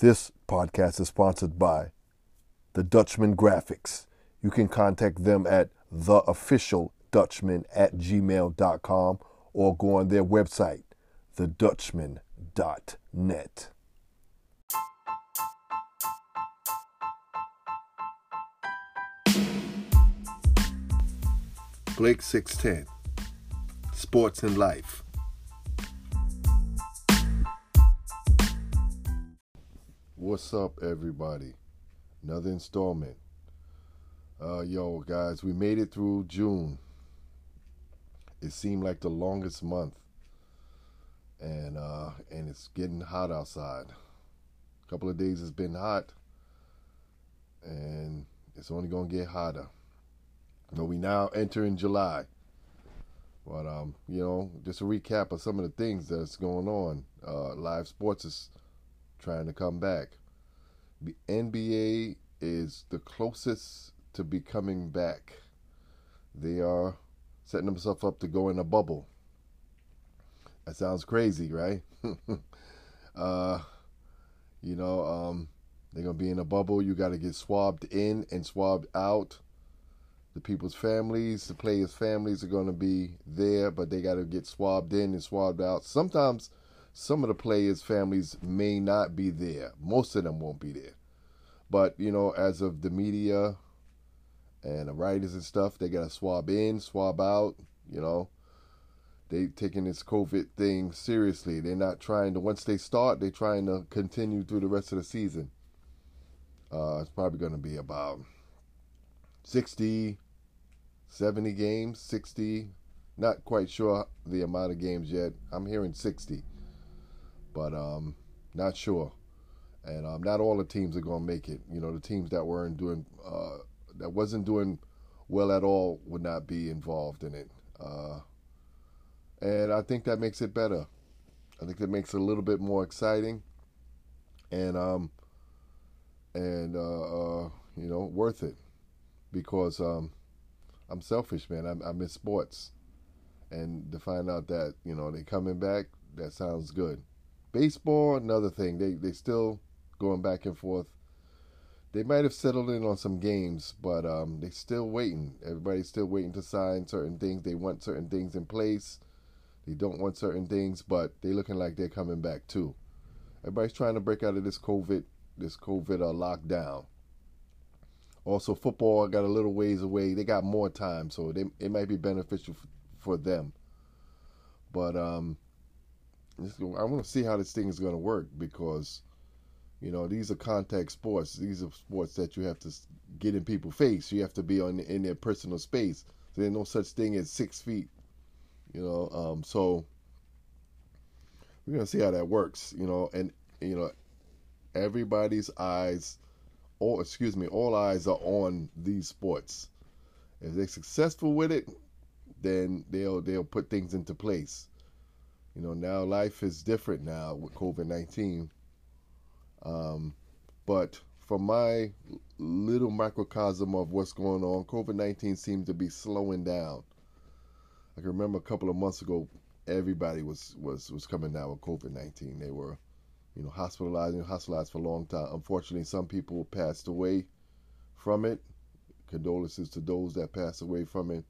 This podcast is sponsored by the Dutchman Graphics. You can contact them at theofficialdutchman at gmail.com or go on their website, thedutchman.net. Blake 610, Sports and Life. What's up, everybody? Another installment. Uh, yo, guys, we made it through June. It seemed like the longest month, and uh, and it's getting hot outside. A couple of days it's been hot, and it's only gonna get hotter. But we now enter in July. But um, you know, just a recap of some of the things that's going on. Uh, live sports is trying to come back. The NBA is the closest to becoming back. They are setting themselves up to go in a bubble. That sounds crazy, right? uh, you know, um, they're gonna be in a bubble. You got to get swabbed in and swabbed out. The people's families, the players' families are gonna be there, but they got to get swabbed in and swabbed out. Sometimes some of the players' families may not be there. Most of them won't be there. But, you know, as of the media and the writers and stuff, they got to swab in, swab out, you know. They taking this COVID thing seriously. They're not trying to, once they start, they're trying to continue through the rest of the season. Uh, it's probably going to be about 60, 70 games, 60. Not quite sure the amount of games yet. I'm hearing 60 but um, not sure. And um, not all the teams are going to make it. You know, the teams that weren't doing, uh, that wasn't doing well at all, would not be involved in it. Uh, and I think that makes it better. I think that makes it a little bit more exciting, and um, and uh, uh, you know, worth it, because um, I'm selfish, man. I, I miss sports, and to find out that you know they're coming back, that sounds good. Baseball, another thing. They they still going back and forth. They might have settled in on some games, but um, they still waiting. Everybody's still waiting to sign certain things. They want certain things in place. They don't want certain things, but they looking like they're coming back too. Everybody's trying to break out of this COVID, this COVID uh, lockdown. Also, football got a little ways away. They got more time, so they, it might be beneficial f- for them. But um, I want to see how this thing is going to work because, you know, these are contact sports. These are sports that you have to get in people's face. You have to be on in their personal space. There's no such thing as six feet. You know, um, so we're gonna see how that works. You know, and you know, everybody's eyes, or excuse me, all eyes are on these sports. If they're successful with it, then they'll they'll put things into place. You know, now life is different now with COVID 19. Um, but from my little microcosm of what's going on, COVID 19 seems to be slowing down. I can remember a couple of months ago, everybody was, was, was coming down with COVID 19. They were, you know, hospitalized hospitalized for a long time. Unfortunately, some people passed away from it. Condolences to those that passed away from it.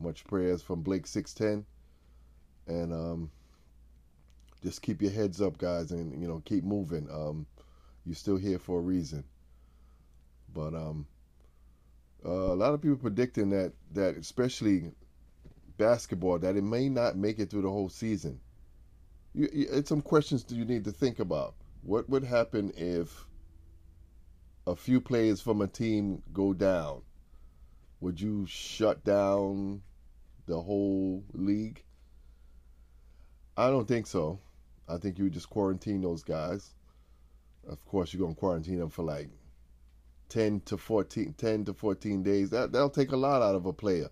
Much prayers from Blake 610 and um, just keep your heads up, guys, and you know keep moving. Um, you're still here for a reason. But um, uh, a lot of people predicting that that especially basketball that it may not make it through the whole season. You, you, it's some questions that you need to think about. What would happen if a few players from a team go down? Would you shut down the whole league? I don't think so. I think you just quarantine those guys. Of course, you're gonna quarantine them for like ten to 14, 10 to fourteen days. That that'll take a lot out of a player,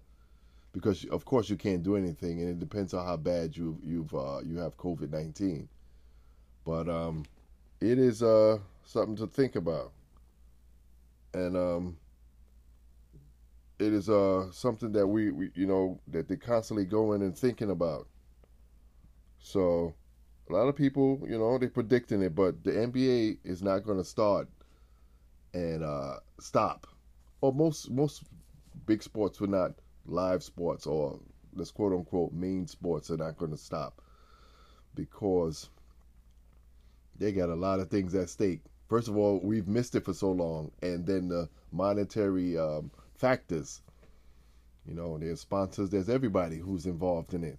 because of course you can't do anything, and it depends on how bad you you've uh, you have COVID nineteen. But um, it is uh something to think about, and um, it is uh something that we, we you know that they're constantly going and thinking about. So a lot of people, you know, they're predicting it, but the NBA is not going to start and uh, stop. Or most most big sports were not live sports or let's quote unquote main sports are not going to stop because they got a lot of things at stake. First of all, we've missed it for so long, and then the monetary um, factors. You know, there's sponsors, there's everybody who's involved in it.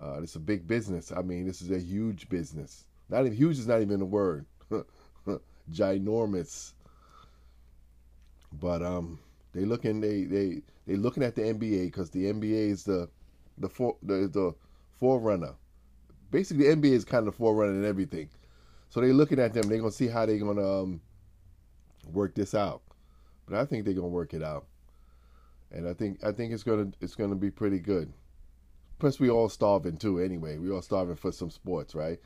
Uh, it's a big business. I mean, this is a huge business. Not even huge is not even a word. Ginormous. But um, they looking they they they looking at the NBA because the NBA is the the for the the forerunner. Basically, the NBA is kind of the forerunner in everything. So they're looking at them. They're gonna see how they're gonna um, work this out. But I think they're gonna work it out, and I think I think it's gonna it's gonna be pretty good. Plus, we all starving too. Anyway, we all starving for some sports, right?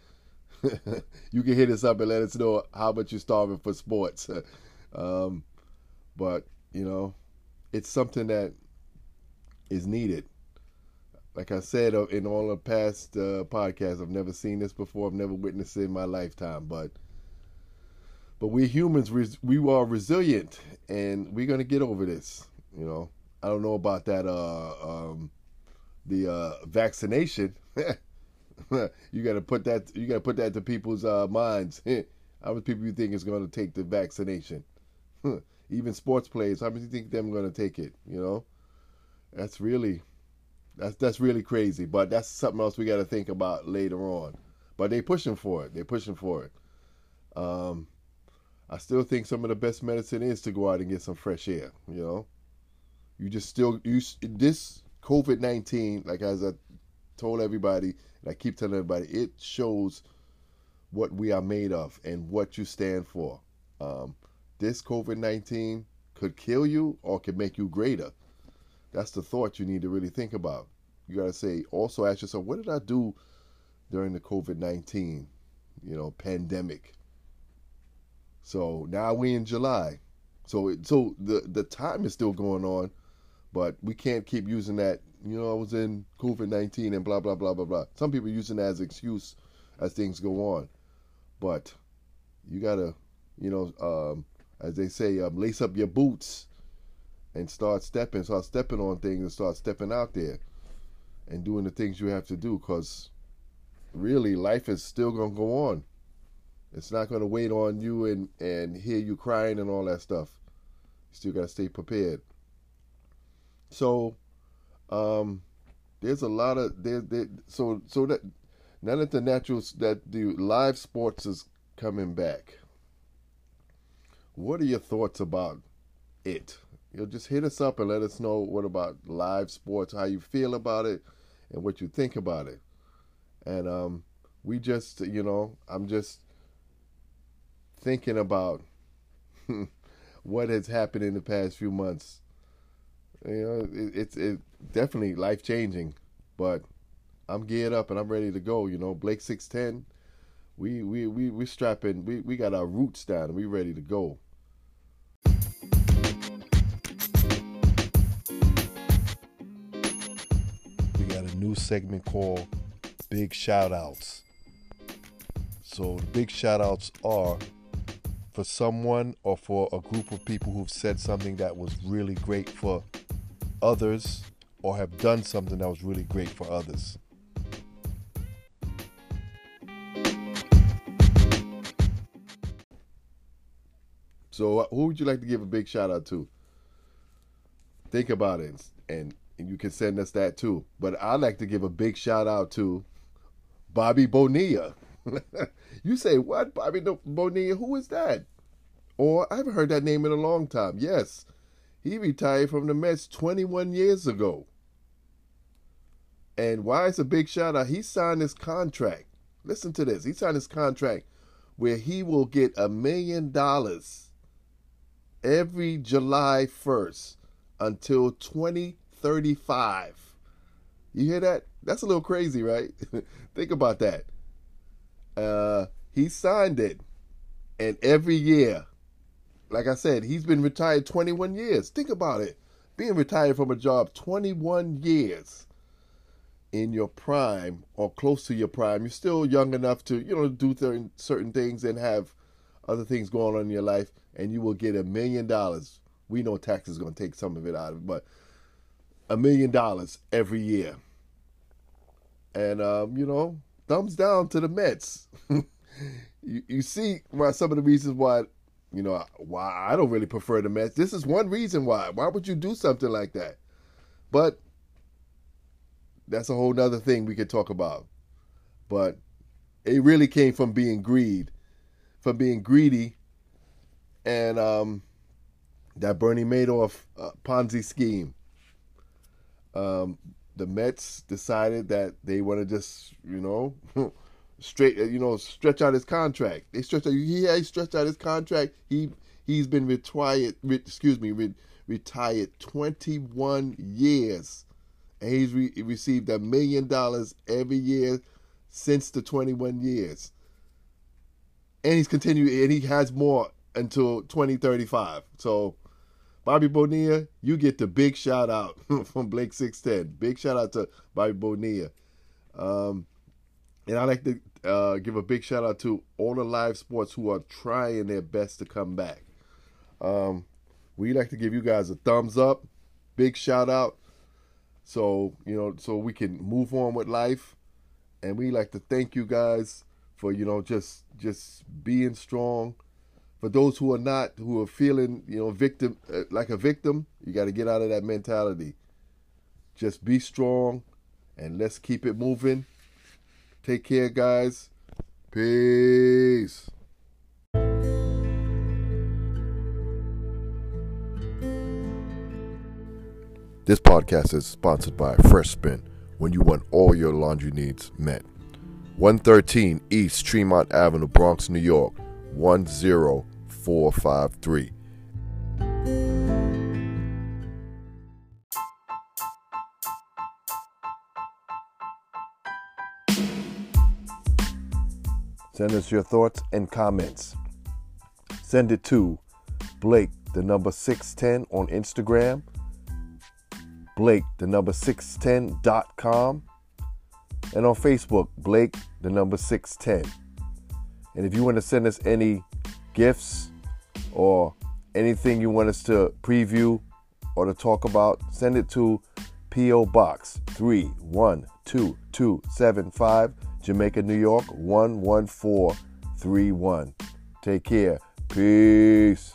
you can hit us up and let us know how much you're starving for sports. um, but you know, it's something that is needed. Like I said uh, in all the past uh, podcasts, I've never seen this before. I've never witnessed it in my lifetime. But but we humans, we are resilient, and we're gonna get over this. You know, I don't know about that. Uh, um, the uh, vaccination. you got to put that. You got to put that to people's uh, minds. how many people you think is going to take the vaccination? Even sports players, how many you think them going to take it? You know, that's really, that's that's really crazy. But that's something else we got to think about later on. But they pushing for it. They're pushing for it. Um, I still think some of the best medicine is to go out and get some fresh air. You know, you just still you this COVID 19, like as I told everybody, and I keep telling everybody, it shows what we are made of and what you stand for. Um, this COVID 19 could kill you or could make you greater. That's the thought you need to really think about. You got to say, also ask yourself, what did I do during the COVID 19, you know, pandemic? So now we in July. So, so the, the time is still going on but we can't keep using that. You know, I was in COVID nineteen and blah blah blah blah blah. Some people using that as excuse as things go on, but you gotta, you know, um, as they say, um, lace up your boots and start stepping, start stepping on things and start stepping out there and doing the things you have to do. Cause really, life is still gonna go on. It's not gonna wait on you and and hear you crying and all that stuff. You still gotta stay prepared. So um, there's a lot of there, there so so that now that the natural that the live sports is coming back. What are your thoughts about it? You'll just hit us up and let us know what about live sports, how you feel about it, and what you think about it. And um, we just, you know, I'm just thinking about what has happened in the past few months you know, it, it's it definitely life changing, but I'm geared up and I'm ready to go. You know, Blake six ten, we we we we strapping, we we got our roots down and we ready to go. We got a new segment called Big Shout Outs. So the big shout outs are for someone or for a group of people who've said something that was really great for others or have done something that was really great for others. So, uh, who would you like to give a big shout out to? Think about it, and, and you can send us that too. But I'd like to give a big shout out to Bobby Bonilla. you say, what? Bobby Bonilla? Who is that? Or I haven't heard that name in a long time. Yes, he retired from the Mets 21 years ago. And why it's a big shout out? He signed his contract. Listen to this. He signed his contract where he will get a million dollars every July 1st until 2035. You hear that? That's a little crazy, right? Think about that. Uh, he signed it, and every year like I said, he's been retired 21 years. Think about it. Being retired from a job 21 years. in your prime or close to your prime, you're still young enough to, you know, do certain certain things and have other things going on in your life, and you will get a million dollars. We know tax is going to take some of it out of it, but a million dollars every year. And um, you know, thumbs down to the Mets. you, you see why some of the reasons why you know why I don't really prefer the Mets. This is one reason why. Why would you do something like that? But that's a whole nother thing we could talk about. But it really came from being greed, from being greedy, and um, that Bernie Madoff uh, Ponzi scheme. Um, the Mets decided that they want to just, you know, straight, you know, stretch out his contract. They stretch out. He, he stretched out his contract. He he's been retired. Re, excuse me, re, retired 21 years, and he's re, received a million dollars every year since the 21 years. And he's continuing, and he has more until 2035. So, Bobby Bonilla, you get the big shout out from Blake 610. Big shout out to Bobby Bonilla. Um, and I like to uh, give a big shout out to all the live sports who are trying their best to come back. Um, we like to give you guys a thumbs up, big shout out, so you know, so we can move on with life. And we like to thank you guys for you know just just being strong. For those who are not, who are feeling you know victim uh, like a victim, you got to get out of that mentality. Just be strong, and let's keep it moving Take care, guys. Peace. This podcast is sponsored by Fresh Spin when you want all your laundry needs met. 113 East Tremont Avenue, Bronx, New York, 10453. Send us your thoughts and comments. Send it to Blake, the number 610 on Instagram, Blake, the number 610.com, and on Facebook, Blake, the number 610. And if you want to send us any gifts or anything you want us to preview or to talk about, send it to P.O. Box 3122275. Jamaica, New York 11431. Take care. Peace.